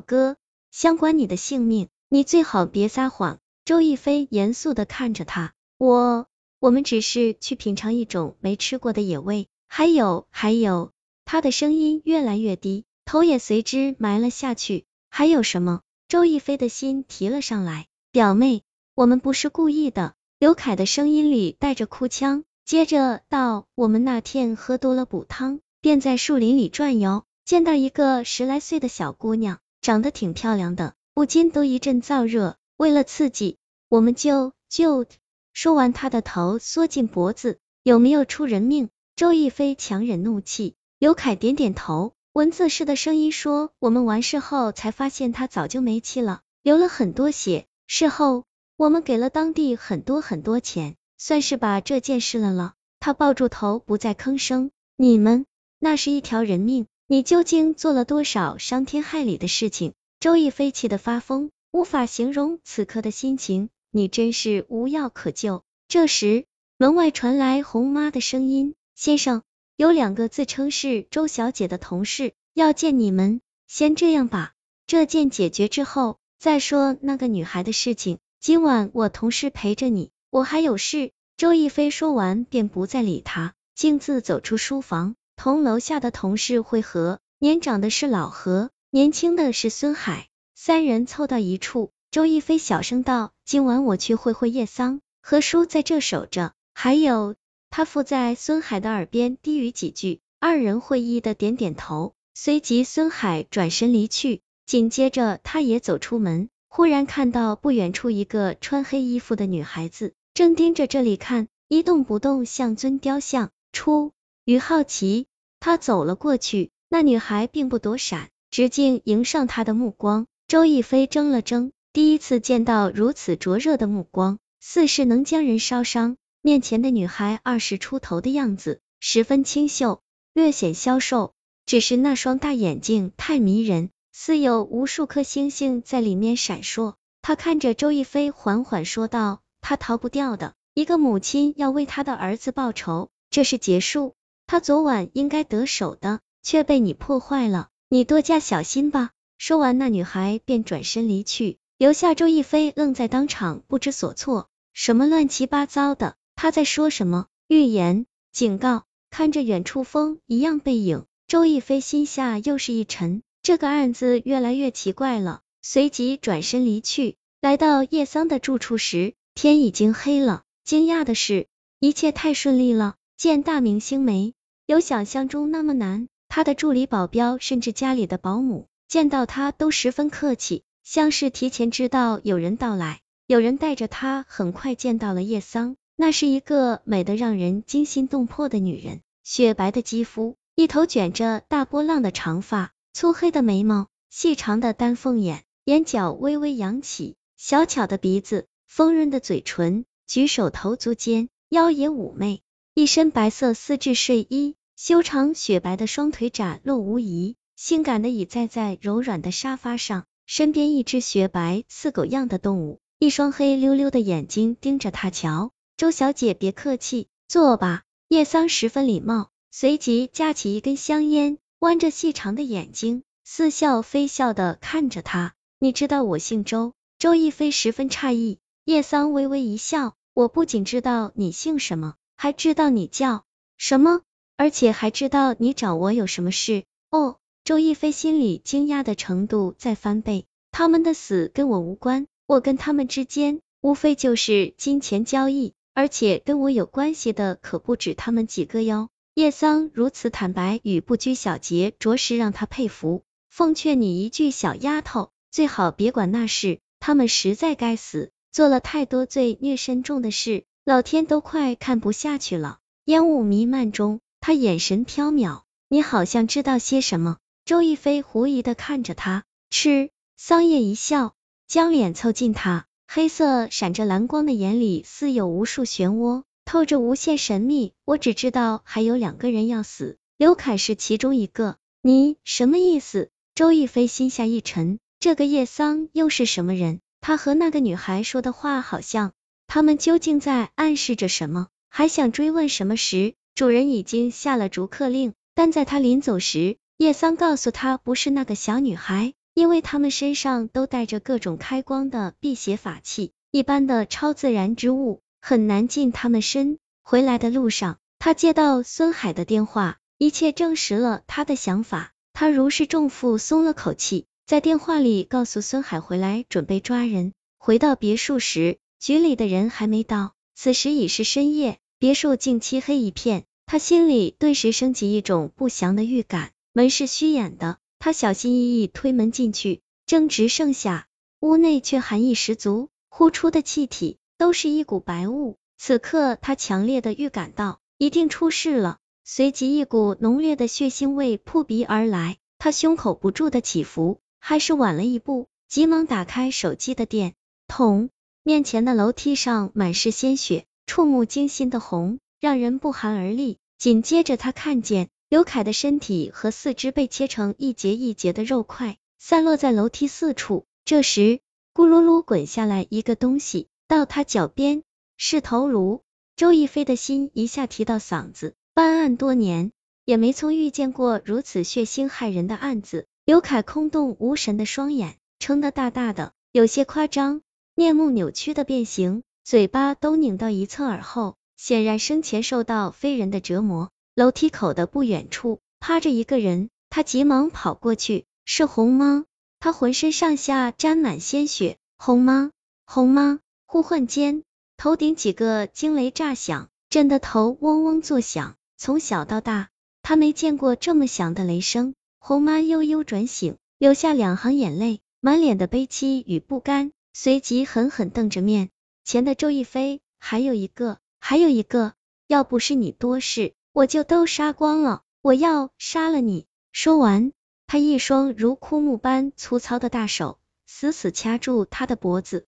哥，相关你的性命，你最好别撒谎。周亦飞严肃的看着他，我，我们只是去品尝一种没吃过的野味，还有，还有，他的声音越来越低，头也随之埋了下去。还有什么？周亦飞的心提了上来，表妹，我们不是故意的。刘凯的声音里带着哭腔，接着道：“我们那天喝多了补汤，便在树林里转悠，见到一个十来岁的小姑娘，长得挺漂亮的，不禁都一阵燥热。为了刺激，我们就就……”说完，他的头缩进脖子。有没有出人命？周亦飞强忍怒气。刘凯点点头，文字似的声音说：“我们完事后才发现他早就没气了，流了很多血。事后。”我们给了当地很多很多钱，算是把这件事了了。他抱住头，不再吭声。你们，那是一条人命，你究竟做了多少伤天害理的事情？周亦飞气得发疯，无法形容此刻的心情。你真是无药可救。这时，门外传来洪妈的声音：“先生，有两个自称是周小姐的同事要见你们。先这样吧，这件解决之后再说那个女孩的事情。”今晚我同事陪着你，我还有事。周亦飞说完便不再理他，径自走出书房，同楼下的同事会合。年长的是老何，年轻的是孙海，三人凑到一处。周亦飞小声道：“今晚我去会会叶桑，何叔在这守着。还有。”他附在孙海的耳边低语几句，二人会意的点点头，随即孙海转身离去，紧接着他也走出门。忽然看到不远处一个穿黑衣服的女孩子，正盯着这里看，一动不动，像尊雕像。出于好奇，他走了过去。那女孩并不躲闪，直径迎上他的目光。周亦飞怔了怔，第一次见到如此灼热的目光，似是能将人烧伤。面前的女孩二十出头的样子，十分清秀，略显消瘦，只是那双大眼睛太迷人。似有无数颗星星在里面闪烁。他看着周亦飞，缓缓说道：“他逃不掉的。一个母亲要为他的儿子报仇，这是结束。他昨晚应该得手的，却被你破坏了。你多加小心吧。”说完，那女孩便转身离去，留下周亦飞愣在当场，不知所措。什么乱七八糟的？他在说什么？预言？警告？看着远处风一样背影，周亦飞心下又是一沉。这个案子越来越奇怪了，随即转身离去。来到叶桑的住处时，天已经黑了。惊讶的是，一切太顺利了。见大明星没有想象中那么难。他的助理、保镖，甚至家里的保姆，见到他都十分客气，像是提前知道有人到来。有人带着他，很快见到了叶桑。那是一个美得让人惊心动魄的女人，雪白的肌肤，一头卷着大波浪的长发。粗黑的眉毛，细长的丹凤眼，眼角微微扬起，小巧的鼻子，丰润的嘴唇，举手投足间妖冶妩媚，一身白色丝质睡衣，修长雪白的双腿展露无遗，性感的倚在在柔软的沙发上，身边一只雪白似狗样的动物，一双黑溜溜的眼睛盯着他瞧。周小姐别客气，坐吧。叶桑十分礼貌，随即架起一根香烟。弯着细长的眼睛，似笑非笑的看着他。你知道我姓周？周亦飞十分诧异。叶桑微微一笑，我不仅知道你姓什么，还知道你叫什么，而且还知道你找我有什么事。哦，周亦飞心里惊讶的程度在翻倍。他们的死跟我无关，我跟他们之间无非就是金钱交易，而且跟我有关系的可不止他们几个哟。叶桑如此坦白与不拘小节，着实让他佩服。奉劝你一句，小丫头，最好别管那事。他们实在该死，做了太多罪孽深重的事，老天都快看不下去了。烟雾弥漫中，他眼神飘渺，你好像知道些什么？周亦飞狐疑的看着他，吃。桑叶一笑，将脸凑近他，黑色闪着蓝光的眼里似有无数漩涡。透着无限神秘，我只知道还有两个人要死，刘凯是其中一个。你什么意思？周亦飞心下一沉，这个叶桑又是什么人？他和那个女孩说的话好像，他们究竟在暗示着什么？还想追问什么时，主人已经下了逐客令，但在他临走时，叶桑告诉他不是那个小女孩，因为他们身上都带着各种开光的辟邪法器，一般的超自然之物很难近他们身。回来的路上，他接到孙海的电话，一切证实了他的想法，他如释重负，松了口气。在电话里告诉孙海回来准备抓人。回到别墅时，局里的人还没到，此时已是深夜，别墅竟漆黑一片。他心里顿时升起一种不祥的预感。门是虚掩的，他小心翼翼推门进去，正值盛夏，屋内却寒意十足，呼出的气体都是一股白雾。此刻他强烈的预感到一定出事了，随即一股浓烈的血腥味扑鼻而来，他胸口不住的起伏。还是晚了一步，急忙打开手机的电筒，面前的楼梯上满是鲜血，触目惊心的红，让人不寒而栗。紧接着，他看见刘凯的身体和四肢被切成一节一节的肉块，散落在楼梯四处。这时，咕噜噜滚下来一个东西，到他脚边，是头颅。周亦飞的心一下提到嗓子，办案多年，也没曾遇见过如此血腥骇人的案子。刘凯空洞无神的双眼撑得大大的，有些夸张，面目扭曲的变形，嘴巴都拧到一侧耳后，显然生前受到非人的折磨。楼梯口的不远处趴着一个人，他急忙跑过去，是红妈，他浑身上下沾满鲜血。红妈，红妈！呼唤间，头顶几个惊雷炸响，震得头嗡嗡作响。从小到大，他没见过这么响的雷声。红妈悠悠转醒，流下两行眼泪，满脸的悲戚与不甘，随即狠狠瞪着面前的周亦菲，还有一个，还有一个，要不是你多事，我就都杀光了，我要杀了你！说完，他一双如枯木般粗糙的大手死死掐住他的脖子，